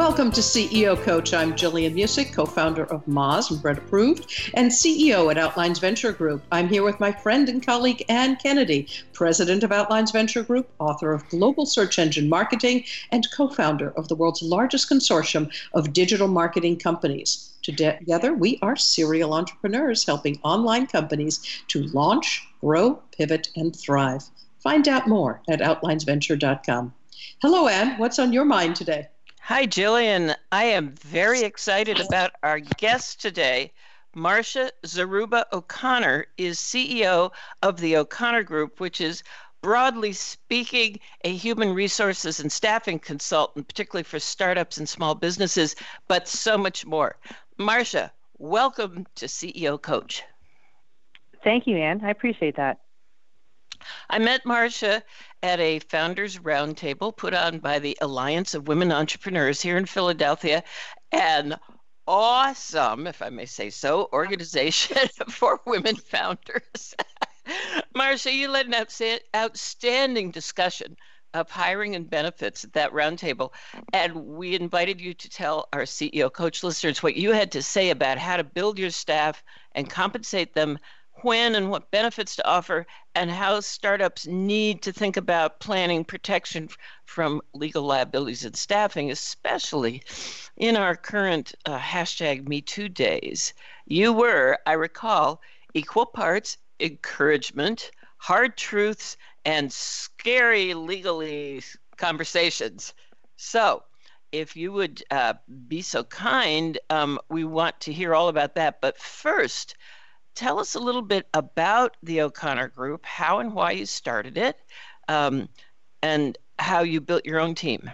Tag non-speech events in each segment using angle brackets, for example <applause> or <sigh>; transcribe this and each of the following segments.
Welcome to CEO Coach. I'm Jillian Muessig, co founder of Moz and Bread Approved, and CEO at Outlines Venture Group. I'm here with my friend and colleague Anne Kennedy, president of Outlines Venture Group, author of Global Search Engine Marketing, and co founder of the world's largest consortium of digital marketing companies. Together, we are serial entrepreneurs helping online companies to launch, grow, pivot, and thrive. Find out more at outlinesventure.com. Hello, Ann. What's on your mind today? Hi, Jillian. I am very excited about our guest today. Marcia Zaruba O'Connor is CEO of the O'Connor Group, which is broadly speaking a human resources and staffing consultant, particularly for startups and small businesses, but so much more. Marcia, welcome to CEO Coach. Thank you, Anne. I appreciate that. I met Marcia at a founders roundtable put on by the Alliance of Women Entrepreneurs here in Philadelphia, an awesome, if I may say so, organization <laughs> for women founders. <laughs> Marcia, you led an outstanding discussion of hiring and benefits at that roundtable. And we invited you to tell our CEO coach listeners what you had to say about how to build your staff and compensate them when and what benefits to offer, and how startups need to think about planning protection from legal liabilities and staffing, especially in our current uh, hashtag MeToo days. You were, I recall, equal parts encouragement, hard truths, and scary legally conversations. So, if you would uh, be so kind, um, we want to hear all about that. But first, tell us a little bit about the O'Connor Group, how and why you started it, um, and how you built your own team.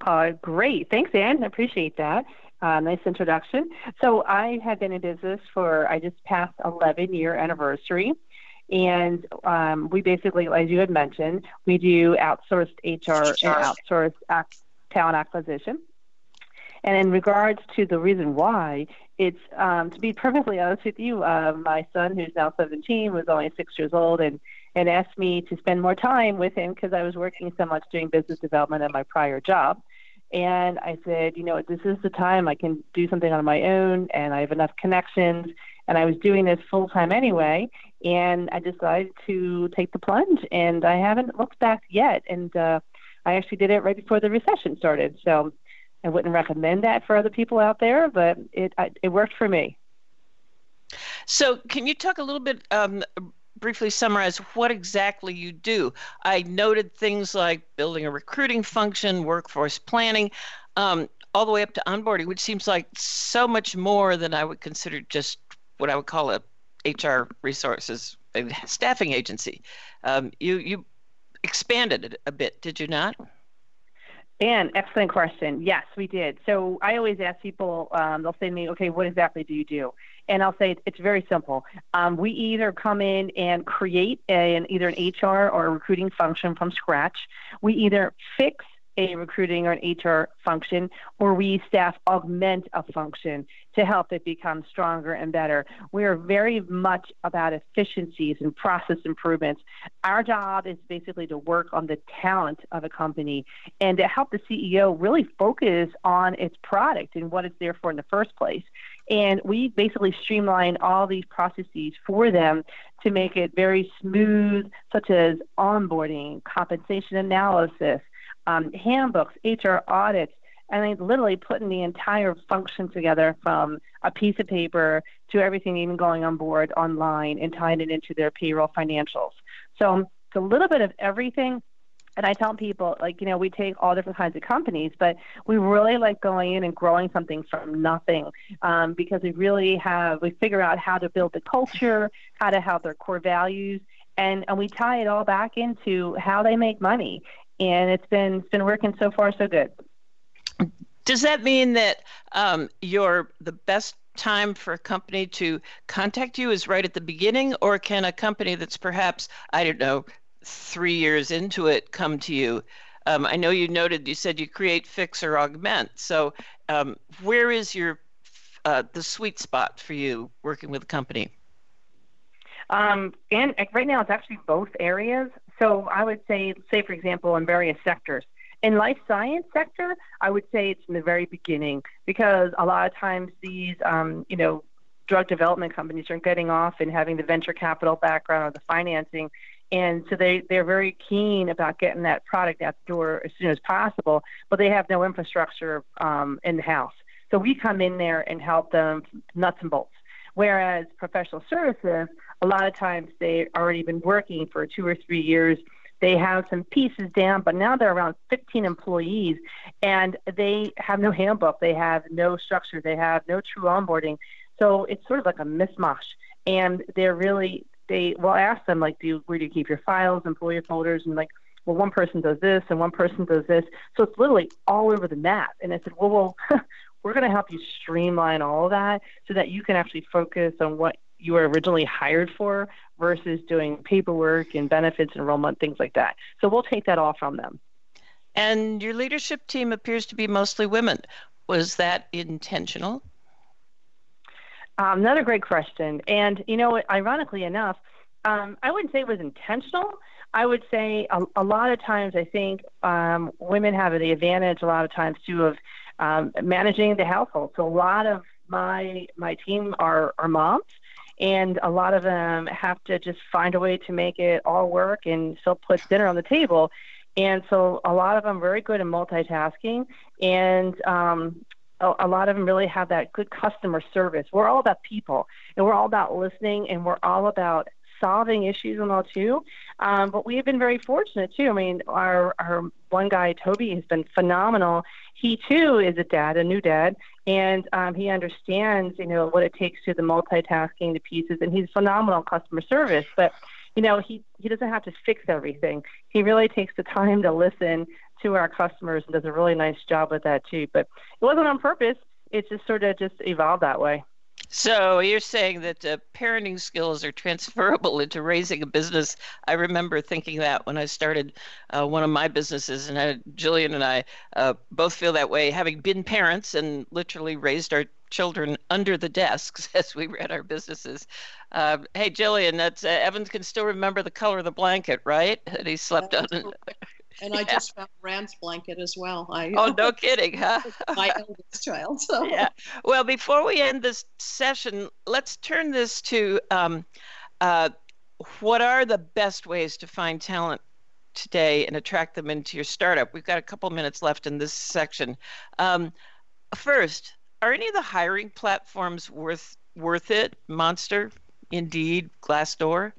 Uh, great. Thanks, Ann. I appreciate that. Uh, nice introduction. So I have been in business for, I just passed 11 year anniversary. And um, we basically, as you had mentioned, we do outsourced HR and outsourced ac- talent acquisition. And in regards to the reason why, it's um, to be perfectly honest with you, uh, my son, who's now 17, was only six years old, and and asked me to spend more time with him because I was working so much doing business development at my prior job. And I said, you know, this is the time I can do something on my own, and I have enough connections. And I was doing this full time anyway, and I decided to take the plunge, and I haven't looked back yet. And uh, I actually did it right before the recession started. So I wouldn't recommend that for other people out there, but it it worked for me. So, can you talk a little bit, um, briefly summarize what exactly you do? I noted things like building a recruiting function, workforce planning. Um, all the way up to onboarding, which seems like so much more than I would consider just what I would call a HR resources staffing agency. Um, you you expanded it a bit, did you not? Dan, excellent question. Yes, we did. So I always ask people, um, they'll say to me, okay, what exactly do you do? And I'll say it's very simple. Um, we either come in and create an either an HR or a recruiting function from scratch. We either fix a recruiting or an HR function, or we staff augment a function to help it become stronger and better. We are very much about efficiencies and process improvements. Our job is basically to work on the talent of a company and to help the CEO really focus on its product and what it's there for in the first place. And we basically streamline all these processes for them to make it very smooth, such as onboarding, compensation analysis, um, handbooks, HR audits, and then literally putting the entire function together from a piece of paper to everything even going on board online and tying it into their payroll financials. So it's a little bit of everything. And I tell people, like, you know, we take all different kinds of companies, but we really like going in and growing something from nothing um, because we really have, we figure out how to build the culture, how to have their core values, and, and we tie it all back into how they make money and it's been it's been working so far so good. Does that mean that um, your the best time for a company to contact you is right at the beginning, or can a company that's perhaps I don't know three years into it come to you? Um, I know you noted you said you create, fix, or augment. So um, where is your uh, the sweet spot for you working with a company? Um, and right now, it's actually both areas. So I would say, say for example, in various sectors. In life science sector, I would say it's in the very beginning because a lot of times these, um, you know, drug development companies are getting off and having the venture capital background or the financing, and so they they're very keen about getting that product out the door as soon as possible, but they have no infrastructure um, in house. So we come in there and help them nuts and bolts. Whereas professional services, a lot of times they've already been working for two or three years. They have some pieces down, but now they're around 15 employees and they have no handbook. They have no structure. They have no true onboarding. So it's sort of like a mismatch. And they're really, they will ask them, like, do you, where do you keep your files, employer folders? And like, well, one person does this and one person does this. So it's literally all over the map. And I said, well, well, <laughs> we're going to help you streamline all of that so that you can actually focus on what you were originally hired for versus doing paperwork and benefits enrollment, things like that. So we'll take that all from them. And your leadership team appears to be mostly women. Was that intentional? Um, another great question. And, you know, ironically enough, um, I wouldn't say it was intentional. I would say a, a lot of times I think um, women have the advantage a lot of times too of um, managing the household. So a lot of my my team are, are moms and a lot of them have to just find a way to make it all work and still put dinner on the table. And so a lot of them are very good at multitasking, and um, a, a lot of them really have that good customer service. We're all about people, and we're all about listening, and we're all about solving issues and all too. Um, but we have been very fortunate too. I mean, our our one guy, Toby, has been phenomenal. He too is a dad, a new dad, and um, he understands, you know, what it takes to the multitasking, the pieces, and he's phenomenal customer service. But you know, he he doesn't have to fix everything. He really takes the time to listen to our customers and does a really nice job with that too. But it wasn't on purpose. It just sort of just evolved that way. So you're saying that uh, parenting skills are transferable <laughs> into raising a business. I remember thinking that when I started uh, one of my businesses, and I, Jillian and I uh, both feel that way, having been parents and literally raised our children under the desks <laughs> as we ran our businesses. Uh, hey, Jillian, that's uh, Evans can still remember the color of the blanket, right? <laughs> That he slept on. And I yeah. just found Rand's blanket as well. I, oh, no kidding, huh? <laughs> my eldest child. So. <laughs> Yeah. Well, before we end this session, let's turn this to um, uh, what are the best ways to find talent today and attract them into your startup? We've got a couple minutes left in this section. Um, first, are any of the hiring platforms worth worth it? Monster, Indeed, Glassdoor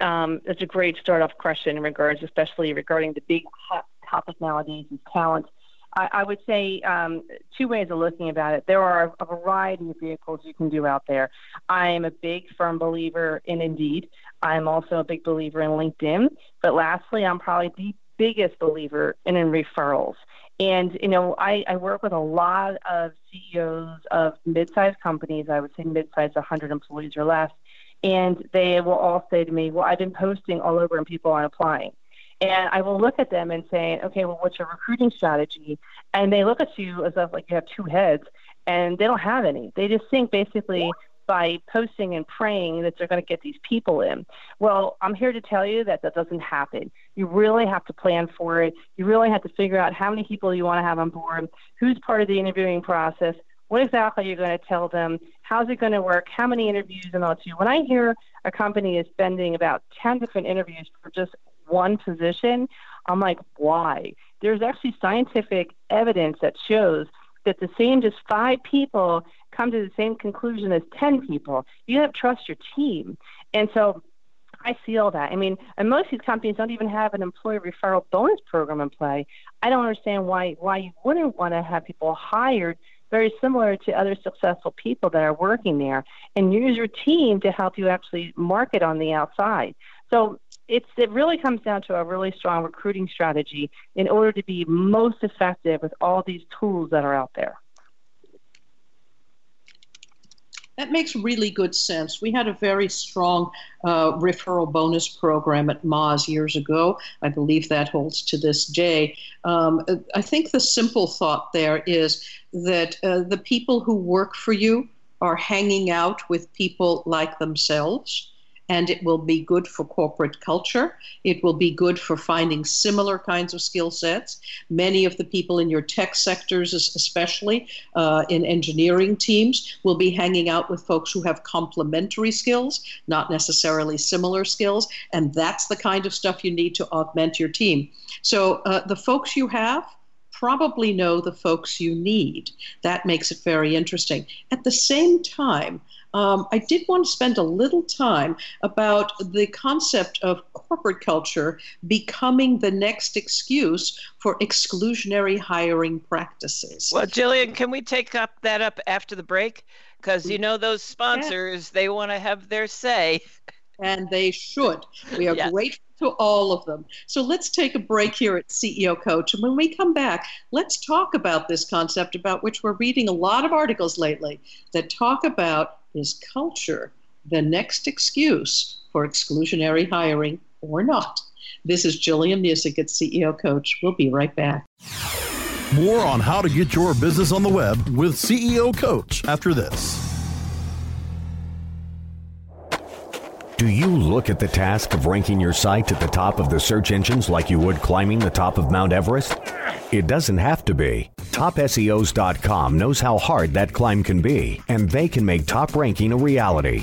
um, it's a great start off question in regards, especially regarding the big hot topic nowadays is talent. I, I would say um, two ways of looking about it. There are a variety of vehicles you can do out there. I am a big, firm believer in Indeed. I'm also a big believer in LinkedIn. But lastly, I'm probably the biggest believer in, in referrals. And, you know, I, I work with a lot of CEOs of mid-sized companies, I would say mid-sized 100 employees or less, and they will all say to me, well, I've been posting all over and people aren't applying. And I will look at them and say, okay, well, what's your recruiting strategy? And they look at you as if like you have two heads, and they don't have any. They just think basically by posting and praying that they're going to get these people in. Well, I'm here to tell you that that doesn't happen. You really have to plan for it. You really have to figure out how many people you want to have on board, who's part of the interviewing process, what exactly are you're going to tell them, how's it going to work, how many interviews, and all that. When I hear a company is spending about 10 different interviews for just one position, I'm like, why? There's actually scientific evidence that shows that the same just five people come to the same conclusion as 10 people. You have to trust your team. And so I feel that. I mean, and most of these companies don't even have an employee referral bonus program in play. I don't understand why why you wouldn't want to have people hired very similar to other successful people that are working there and use your team to help you actually market on the outside. So it's it really comes down to a really strong recruiting strategy in order to be most effective with all these tools that are out there. That makes really good sense. We had a very strong uh, referral bonus program at Moz years ago. I believe that holds to this day. Um, I think the simple thought there is that uh, the people who work for you are hanging out with people like themselves and it will be good for corporate culture. It will be good for finding similar kinds of skill sets. Many of the people in your tech sectors, especially uh, in engineering teams, will be hanging out with folks who have complementary skills, not necessarily similar skills. And that's the kind of stuff you need to augment your team. So uh, the folks you have, probably know the folks you need. That makes it very interesting. At the same time, um, I did want to spend a little time about the concept of corporate culture becoming the next excuse for exclusionary hiring practices. Well, Jillian, can we take up that up after the break? Because you know those sponsors, yeah. they want to have their say. And they should. We are <laughs> yes. grateful to all of them. So let's take a break here at CEO Coach. And when we come back, let's talk about this concept about which we're reading a lot of articles lately that talk about is culture the next excuse for exclusionary hiring or not? This is Jillian Muessig at CEO Coach. We'll be right back. More on how to get your business on the web with CEO Coach after this. Do you look at the task of ranking your site at the top of the search engines like you would climbing the top of Mount Everest? It doesn't have to be. TopSEOs.com knows how hard that climb can be, and they can make top ranking a reality.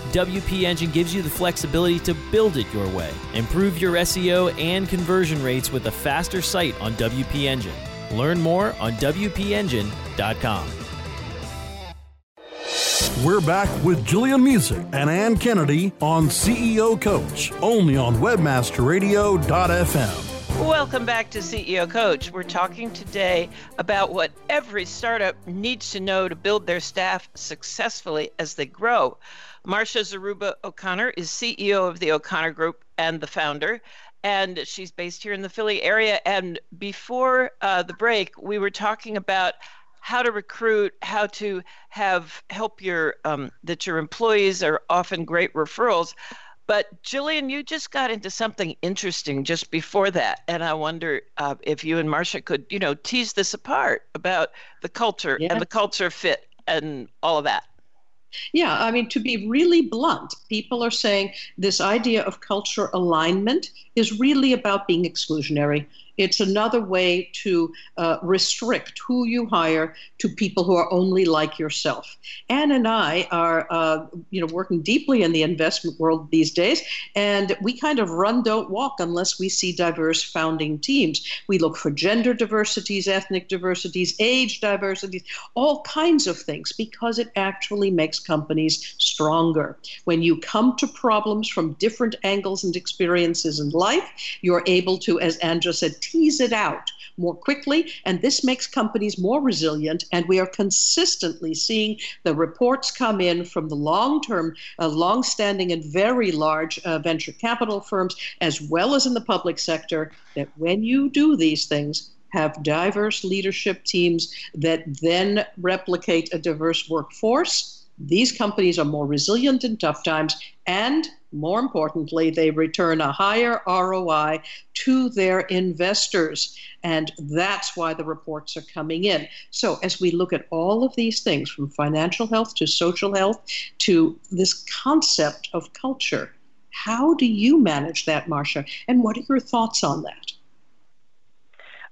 WP Engine gives you the flexibility to build it your way. Improve your SEO and conversion rates with a faster site on WP Engine. Learn more on WPEngine.com. We're back with Jillian Muessig and Anne Kennedy on CEO Coach, only on WebmasterRadio.fm. Welcome back to CEO Coach. We're talking today about what every startup needs to know to build their staff successfully as they grow. Marcia Zaruba O'Connor is CEO of the O'Connor Group and the founder and she's based here in the Philly area. And before uh, the break, we were talking about how to recruit, how to have help your um, that your employees are often great referrals. But Jillian, you just got into something interesting just before that, and I wonder uh, if you and Marcia could, you know, tease this apart about the culture and the culture fit and all of that. Yeah, I mean, to be really blunt, people are saying this idea of culture alignment is really about being exclusionary. It's another way to uh, restrict who you hire to people who are only like yourself. Anne and I are, uh, you know, working deeply in the investment world these days, and we kind of run, don't walk unless we see diverse founding teams. We look for gender diversities, ethnic diversities, age diversities, all kinds of things, because it actually makes companies stronger. When you come to problems from different angles and experiences in life, you're able to, as Andrew said, tease it out more quickly, and this makes companies more resilient. And we are consistently seeing the reports come in from the long term, uh, long standing, and very large uh, venture capital firms, as well as in the public sector, that when you do these things, have diverse leadership teams that then replicate a diverse workforce these companies are more resilient in tough times, and more importantly, they return a higher ROI to their investors. And that's why the reports are coming in. So, as we look at all of these things from financial health to social health to this concept of culture, how do you manage that, Marcia? And what are your thoughts on that?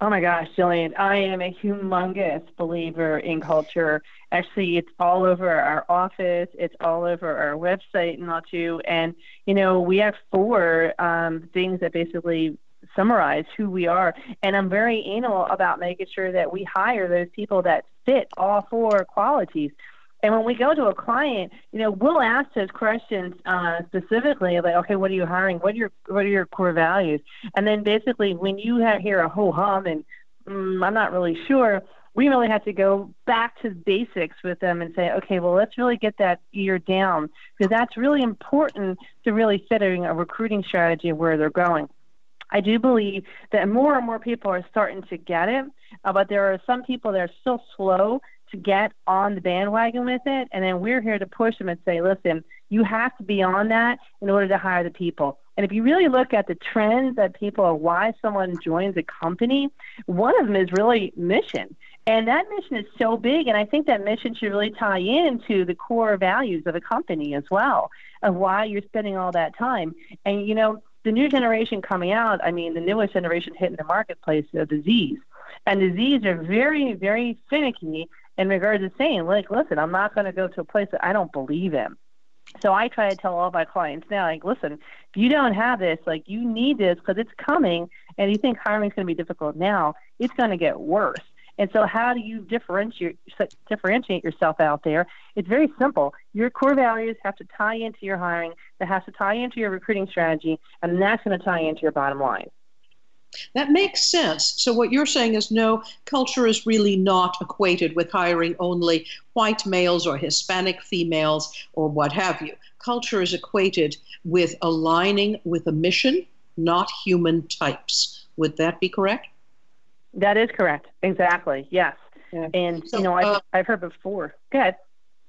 Oh my gosh, Jillian, I am a humongous believer in culture. Actually, it's all over our office, it's all over our website and all too. And, you know, we have four um, things that basically summarize who we are. And I'm very anal about making sure that we hire those people that fit all four qualities. And when we go to a client, you know, we'll ask those questions uh, specifically, like, okay, what are you hiring? What are your what are your core values? And then basically, when you hear a ho hum and mm, I'm not really sure, we really have to go back to basics with them and say, okay, well, let's really get that ear down because that's really important to really fitting a recruiting strategy of where they're going. I do believe that more and more people are starting to get it, uh, but there are some people that are still slow to get on the bandwagon with it. And then we're here to push them and say, listen, you have to be on that in order to hire the people. And if you really look at the trends that people are why someone joins a company, one of them is really mission. And that mission is so big, and I think that mission should really tie into the core values of a company as well, of why you're spending all that time. And you know, the new generation coming out, I mean, the newest generation hitting the marketplace of disease. And disease are very, very finicky in regards to saying, like, listen, I'm not going to go to a place that I don't believe in. So I try to tell all my clients now, like, listen, if you don't have this, like, you need this because it's coming, and you think hiring is going to be difficult now, it's going to get worse. And so, how do you differentiate differentiate yourself out there? It's very simple. Your core values have to tie into your hiring. That has to tie into your recruiting strategy, and that's going to tie into your bottom line. That makes sense. So, what you're saying is no, culture is really not equated with hiring only white males or Hispanic females or what have you. Culture is equated with aligning with a mission, not human types. Would that be correct? That is correct. Exactly. Yes. Yeah. And, so, you know, I've, uh, I've heard before. Go ahead.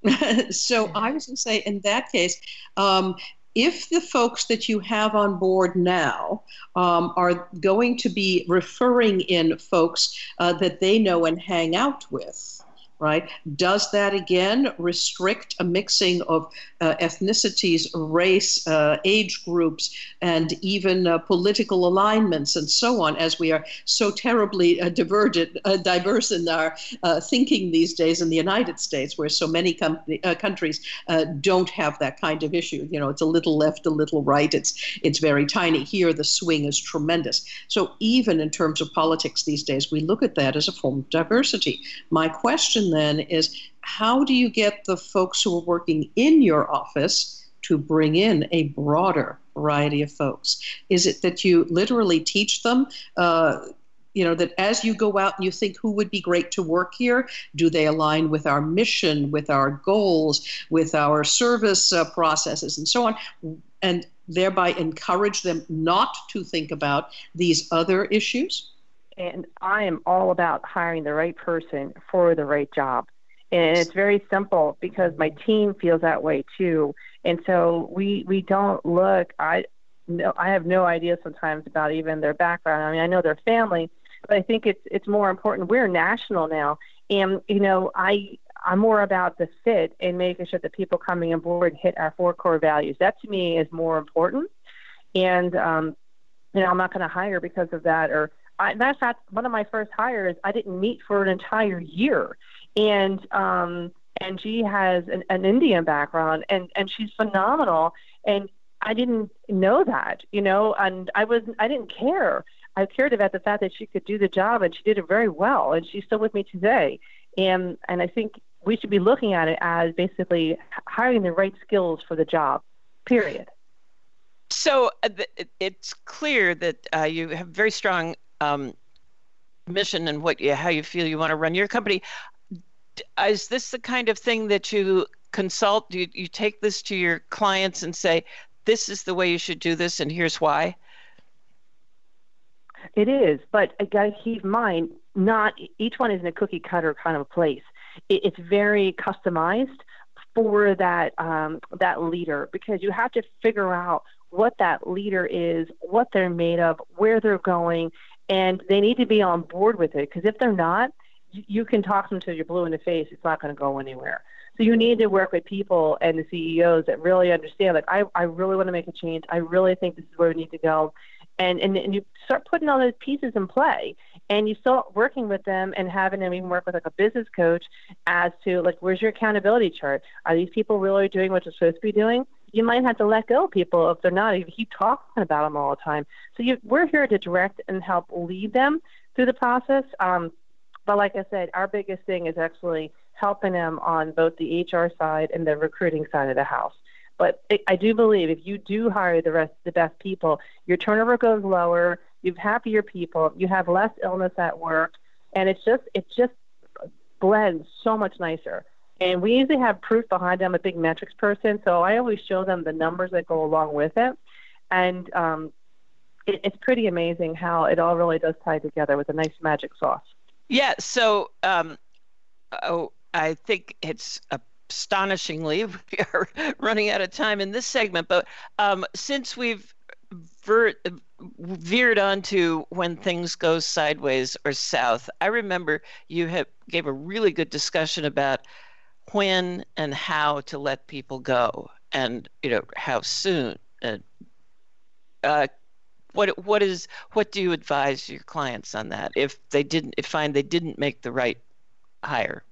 <laughs> so I was going to say, in that case, um, if the folks that you have on board now um, are going to be referring in folks uh, that they know and hang out with, right? Does that again restrict a mixing of uh, ethnicities, race, uh, age groups, and even uh, political alignments and so on, as we are so terribly uh, divergent, uh, diverse in our uh, thinking these days in the United States, where so many com- countries don't have that kind of issue. You know, it's a little left, a little right. It's it's very tiny. Here, the swing is tremendous. So even in terms of politics these days, we look at that as a form of diversity. My question then is how do you get the folks who are working in your office to bring in a broader variety of folks? Is it that you literally teach them? Uh, you know that as you go out and you think who would be great to work here do they align with our mission with our goals with our service uh, processes and so on and thereby encourage them not to think about these other issues and i am all about hiring the right person for the right job and it's very simple because my team feels that way too and so we we don't look i no, I have no idea sometimes about even their background. I mean, I know their family, but I think it's it's more important. We're national now, and you know, I I'm more about the fit and making sure that people coming on board hit our four core values. That to me is more important. And um, you know, I'm not going to hire because of that. Or I, of fact, one of my first hires, I didn't meet for an entire year, and um, and she has an, an Indian background, and and she's phenomenal. And I didn't know that, you know, and I was I didn't care. I cared about the fact that she could do the job and she did it very well and she's still with me today. And and I think we should be looking at it as basically hiring the right skills for the job. Period. So uh, it's clear that uh, you have very strong um, mission and what you, how you feel you want to run your company. Is this the kind of thing that you consult? You, you take this to your clients and say, "This is the way you should do this, and here's why." It is, but I got to keep in mind, not each one is in a cookie cutter kind of place. It, it's very customized for that um, that leader because you have to figure out what that leader is, what they're made of, where they're going, and they need to be on board with it. Because if they're not, you can talk to them till you're blue in the face. It's not going to go anywhere. So you need to work with people and the CEOs that really understand. Like, I, I really want to make a change. I really think this is where we need to go and, and, and you start putting all those pieces in play and you start working with them and having them even work with like a business coach as to like where's your accountability chart are these people really doing what they're supposed to be doing you might have to let go of people if they're not you keep talking about them all the time so you, we're here to direct and help lead them through the process um, but like i said our biggest thing is actually helping them on both the hr side and the recruiting side of the house but I do believe if you do hire the rest, the best people, your turnover goes lower. You've happier people. You have less illness at work, and it's just it just blends so much nicer. And we usually have proof behind. I'm a big metrics person, so I always show them the numbers that go along with it, and um, it, it's pretty amazing how it all really does tie together with a nice magic sauce. Yeah. So um, oh, I think it's astonishingly, <laughs> we are running out of time in this segment. But um, since we've ver- veered onto when things go sideways or south, I remember you have, gave a really good discussion about when and how to let people go, and you know how soon. And, uh, what what is what do you advise your clients on that if they didn't if find they didn't make the right hire?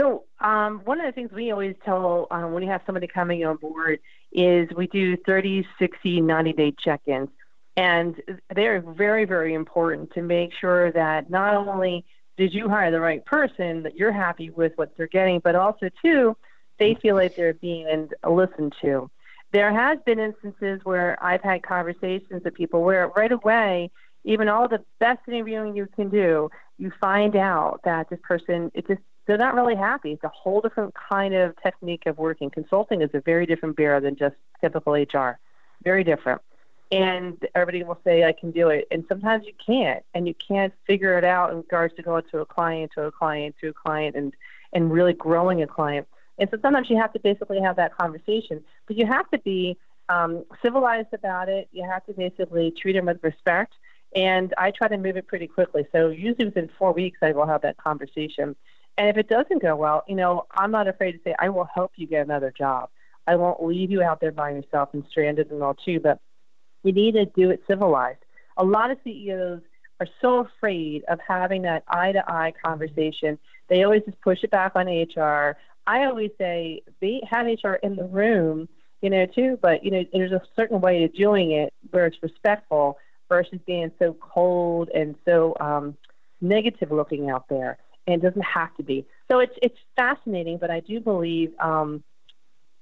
So um, one of the things we always tell um, when you have somebody coming on board is we do 30, 60, 90 day check-ins. And they're very, very important to make sure that not only did you hire the right person, that you're happy with what they're getting, but also too, they feel like they're being listened to. There has been instances where I've had conversations with people where right away, even all the best interviewing you can do, you find out that this person it just they're not really happy. It's a whole different kind of technique of working. Consulting is a very different bear than just typical HR. Very different. And everybody will say, I can do it. And sometimes you can't. And you can't figure it out in regards to going to a client, to a client, to a client, and, and really growing a client. And so sometimes you have to basically have that conversation. But you have to be um, civilized about it. You have to basically treat them with respect. And I try to move it pretty quickly. So usually within four weeks, I will have that conversation and if it doesn't go well, you know, I'm not afraid to say, I will help you get another job. I won't leave you out there by yourself and stranded and all too, but we need to do it civilized. A lot of CEOs are so afraid of having that eye to eye conversation. They always just push it back on HR. I always say, be, have HR in the room, you know, too, but, you know, there's a certain way of doing it where it's respectful versus being so cold and so um, negative looking out there and it doesn't have to be. So it's it's fascinating, but I do believe um,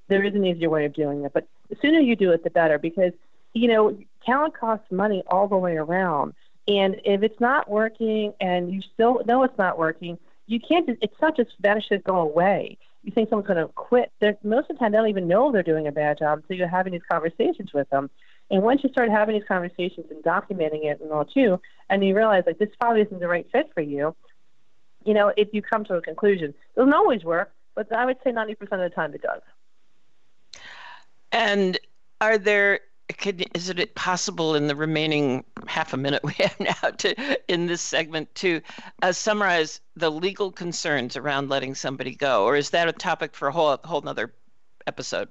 there is an easier way of doing it. But the sooner you do it, the better, because you know talent costs money all the way around. And if it's not working, and you still know it's not working, you can't. Just, it's not just vanish and go away. You think someone's going to quit? They're, most of the time, they don't even know they're doing a bad job until you're having these conversations with them. And once you start having these conversations and documenting it and all too, and you realize like this probably isn't the right fit for you, you know, if you come to a conclusion, it doesn't always work, but I would say 90% of the time it does. And are there could, is it possible in the remaining half a minute <laughs> we have now to in this segment to uh, summarize the legal concerns around letting somebody go, or is that a topic for a whole whole another episode?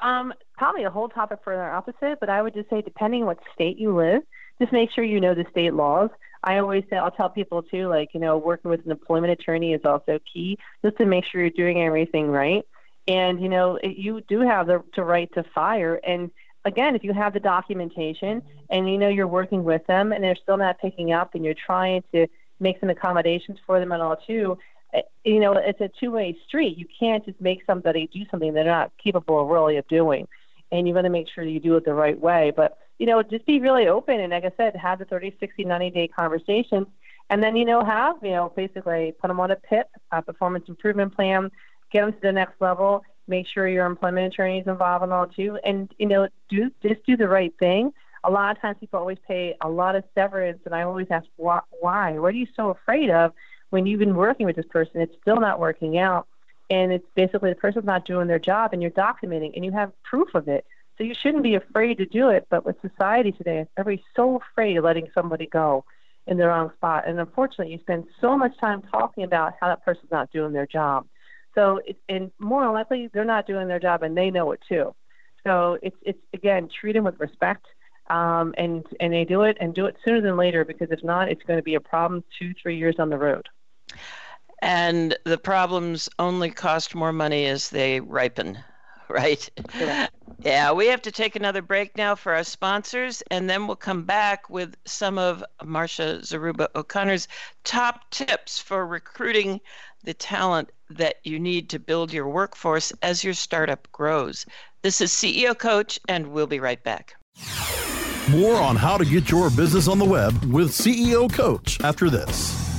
Um, probably a whole topic for another episode, but I would just say depending what state you live, just make sure you know the state laws. I always say I'll tell people too, like you know, working with an employment attorney is also key, just to make sure you're doing everything right. And you know, you do have the, the right to fire. And again, if you have the documentation and you know you're working with them and they're still not picking up, and you're trying to make some accommodations for them and all too, eh, you know, it's a two-way street. You can't just make somebody do something they're not capable really of doing, and you got to make sure you do it the right way. But you know, just be really open and, like I said, have the 30, 60, 90-day conversations, and then you know, have you know, basically put them on a PIP, a performance improvement plan, get them to the next level. Make sure your employment attorney is involved in all too, and you know, do just do the right thing. A lot of times, people always pay a lot of severance, and I always ask why. Why? What are you so afraid of when you've been working with this person? It's still not working out, and it's basically the person's not doing their job, and you're documenting, and you have proof of it. So you shouldn't be afraid to do it. But with society today, everybody's so afraid of letting somebody go in the wrong spot, and unfortunately, you spend so much time talking about how that person's not doing their job. So, it, and more likely, they're not doing their job, and they know it too. So it's it's again treat them with respect, um, and and they do it and do it sooner than later because if not, it's going to be a problem two three years on the road. And the problems only cost more money as they ripen, <laughs> right? Correct. Yeah, we have to take another break now for our sponsors, and then we'll come back with some of Marsha Zaruba O'Connor's top tips for recruiting the talent that you need to build your workforce as your startup grows. This is CEO Coach, and we'll be right back. More on how to get your business on the web with CEO Coach after this.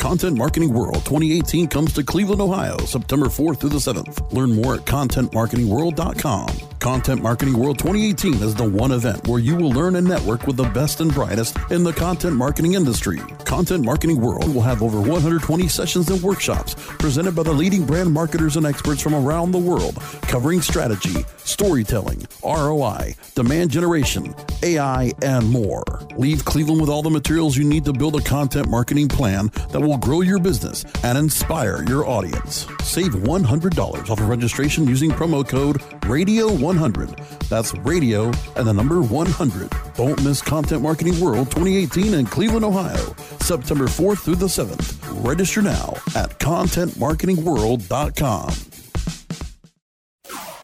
Content Marketing World 2018 comes to Cleveland, Ohio, September 4th through the 7th. Learn more at contentmarketingworld.com. Content Marketing World 2018 is the one event where you will learn and network with the best and brightest in the content marketing industry. Content Marketing World will have over 120 sessions and workshops presented by the leading brand marketers and experts from around the world, covering strategy, storytelling, ROI, demand generation, AI, and more. Leave Cleveland with all the materials you need to build a content marketing plan that will grow your business and inspire your audience. Save $100 off of registration using promo code RADIO100. That's radio and the number 100. Don't miss Content Marketing World 2018 in Cleveland, Ohio, September 4th through the 7th. Register now at contentmarketingworld.com.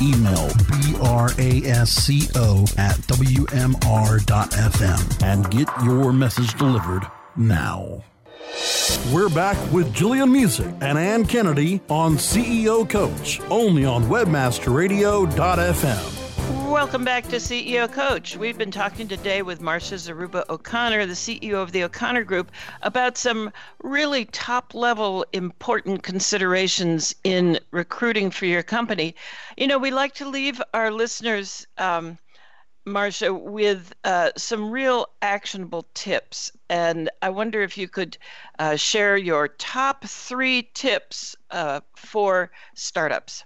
Email brasco at wmr.fm and get your message delivered now. We're back with Jillian Muessig and Anne Kennedy on CEO Coach, only on WebmasterRadio.fm. Welcome back to CEO Coach. We've been talking today with Marcia Zaruba O'Connor, the CEO of the O'Connor Group, about some really top level important considerations in recruiting for your company. You know, we like to leave our listeners. Um, Marcia, with uh, some real actionable tips. And I wonder if you could uh, share your top three tips uh, for startups.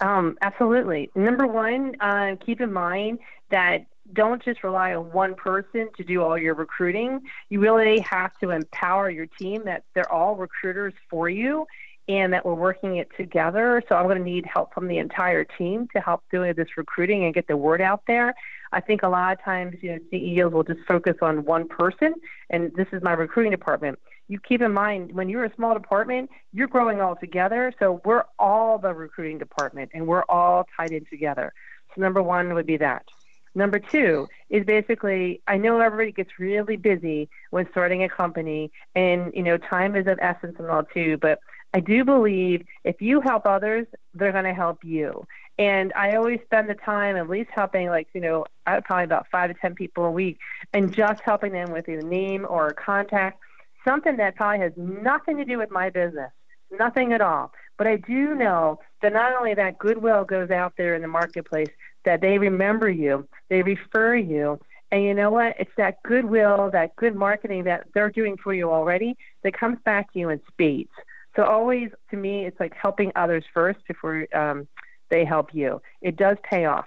Um, absolutely. Number one, uh, keep in mind that don't just rely on one person to do all your recruiting. You really have to empower your team that they're all recruiters for you and that we're working it together. So I'm going to need help from the entire team to help doing this recruiting and get the word out there. I think a lot of times, you know, CEOs will just focus on one person, and this is my recruiting department. You keep in mind when you're a small department, you're growing all together. So we're all the recruiting department, and we're all tied in together. So number one would be that. Number two is basically, I know everybody gets really busy when starting a company, and you know, time is of essence and all too. But I do believe if you help others, they're going to help you. And I always spend the time at least helping, like, you know, uh, probably about five to 10 people a week, and just helping them with a name or contact, something that probably has nothing to do with my business, nothing at all. But I do know that not only that goodwill goes out there in the marketplace, that they remember you, they refer you, and you know what? It's that goodwill, that good marketing that they're doing for you already that comes back to you in spades. So always, to me, it's like helping others first before um, they help you. It does pay off.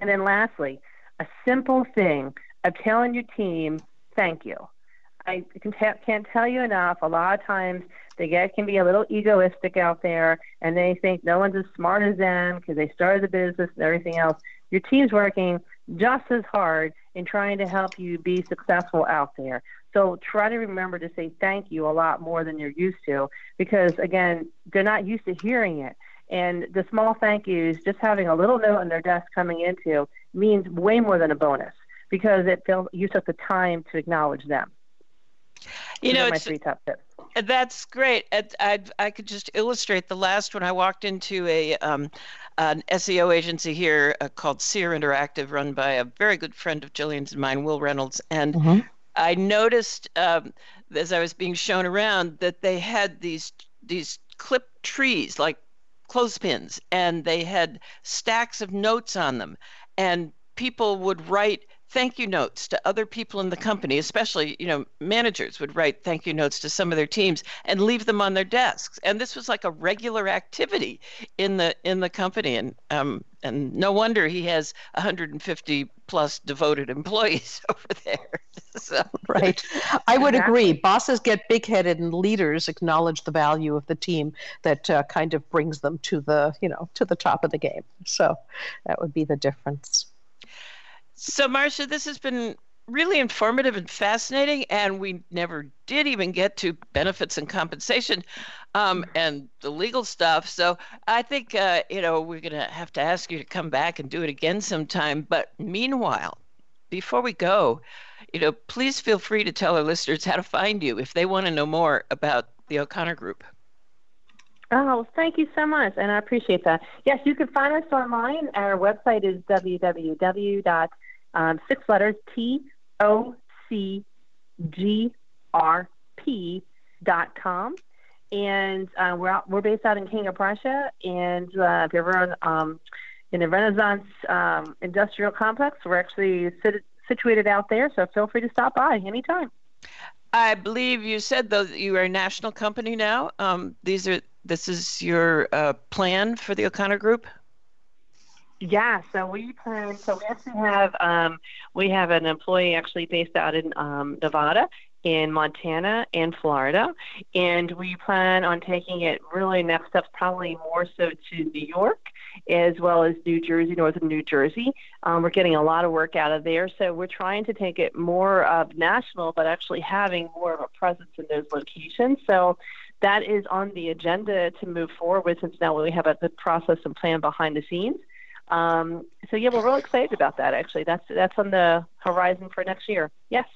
And then lastly, a simple thing of telling your team, thank you. I can t- can't tell you enough. A lot of times they get can be a little egoistic out there, and they think no one's as smart as them because they started the business and everything else. Your team's working just as hard in trying to help you be successful out there. So try to remember to say thank you a lot more than you're used to because, again, they're not used to hearing it. And the small thank yous, just having a little note on their desk coming into, means way more than a bonus because it feels you took the time to acknowledge them. You Those know, my three top tips. That's great. I, I, could just illustrate the last one. I walked into a um, an SEO agency here uh, called Seer Interactive, run by a very good friend of Jillian's and mine, Wil Reynolds, and mm-hmm. I noticed um, as I was being shown around that they had these these clipped trees like clothespins, and they had stacks of notes on them, and people would write thank you notes to other people in the company, especially, you know, managers would write thank you notes to some of their teams and leave them on their desks. And this was like a regular activity in the in the company. And um, and no wonder he has 150 plus devoted <laughs> employees <laughs> over there. <laughs> so. Right. I would agree. Bosses get big headed and leaders acknowledge the value of the team that uh, kind of brings them to the, you know, to the top of the game. So that would be the difference. So, Marcia, this has been really informative and fascinating, and we never did even get to benefits and compensation um, and the legal stuff. So, I think, uh, you know, we're going to have to ask you to come back and do it again sometime. But meanwhile, before we go, you know, please feel free to tell our listeners how to find you if they want to know more about the O'Connor Group. Oh, thank you so much, and I appreciate that. Yes, you can find us online. Our website is www um, six letters T O C G R P dot com. And uh, we're out, we're based out in King of Prussia. And uh, if you're ever um, in the Renaissance um, Industrial Complex, we're actually sit- situated out there. So feel free to stop by anytime. I believe you said though that you are a national company now. Um, these are this is your uh, plan for the O'Connor Group. Yeah, so we plan. So we actually have um, we have an employee actually based out in um, Nevada, in Montana, and Florida, and we plan on taking it really next steps probably more so to New York as well as New Jersey, northern New Jersey. Um, we're getting a lot of work out of there, so we're trying to take it more of national, but actually having more of a presence in those locations. So that is on the agenda to move forward with since now we have a good process and plan behind the scenes. Um, so yeah, we're real excited about that. Actually, that's that's on the horizon for next year. Yes.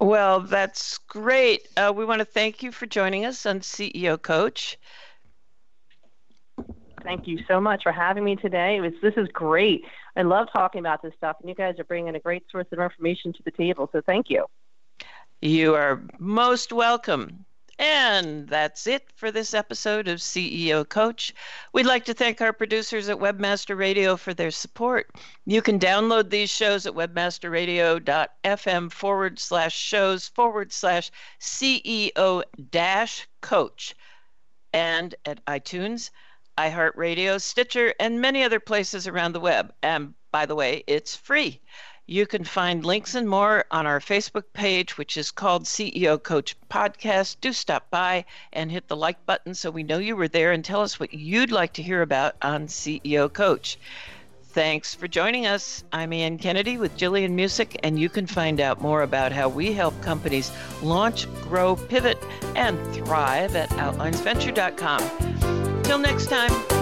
Well, that's great. Uh, we want to thank you for joining us on CEO Coach. Thank you so much for having me today. It was this is great. I love talking about this stuff, and you guys are bringing a great source of information to the table. So thank you. You are most welcome. And that's it for this episode of CEO Coach. We'd like to thank our producers at Webmaster Radio for their support. You can download these shows at webmasterradio.fm forward slash shows forward slash CEO dash coach and at iTunes iHeartRadio, Stitcher, and many other places around the web. And by the way, it's free. You can find links and more on our Facebook page, which is called CEO Coach Podcast. Do stop by and hit the like button so we know you were there and tell us what you'd like to hear about on CEO Coach. Thanks for joining us. I'm Anne Kennedy with Jillian Muessig, and you can find out more about how we help companies launch, grow, pivot, and thrive at OutlinesVenture.com. Till next time.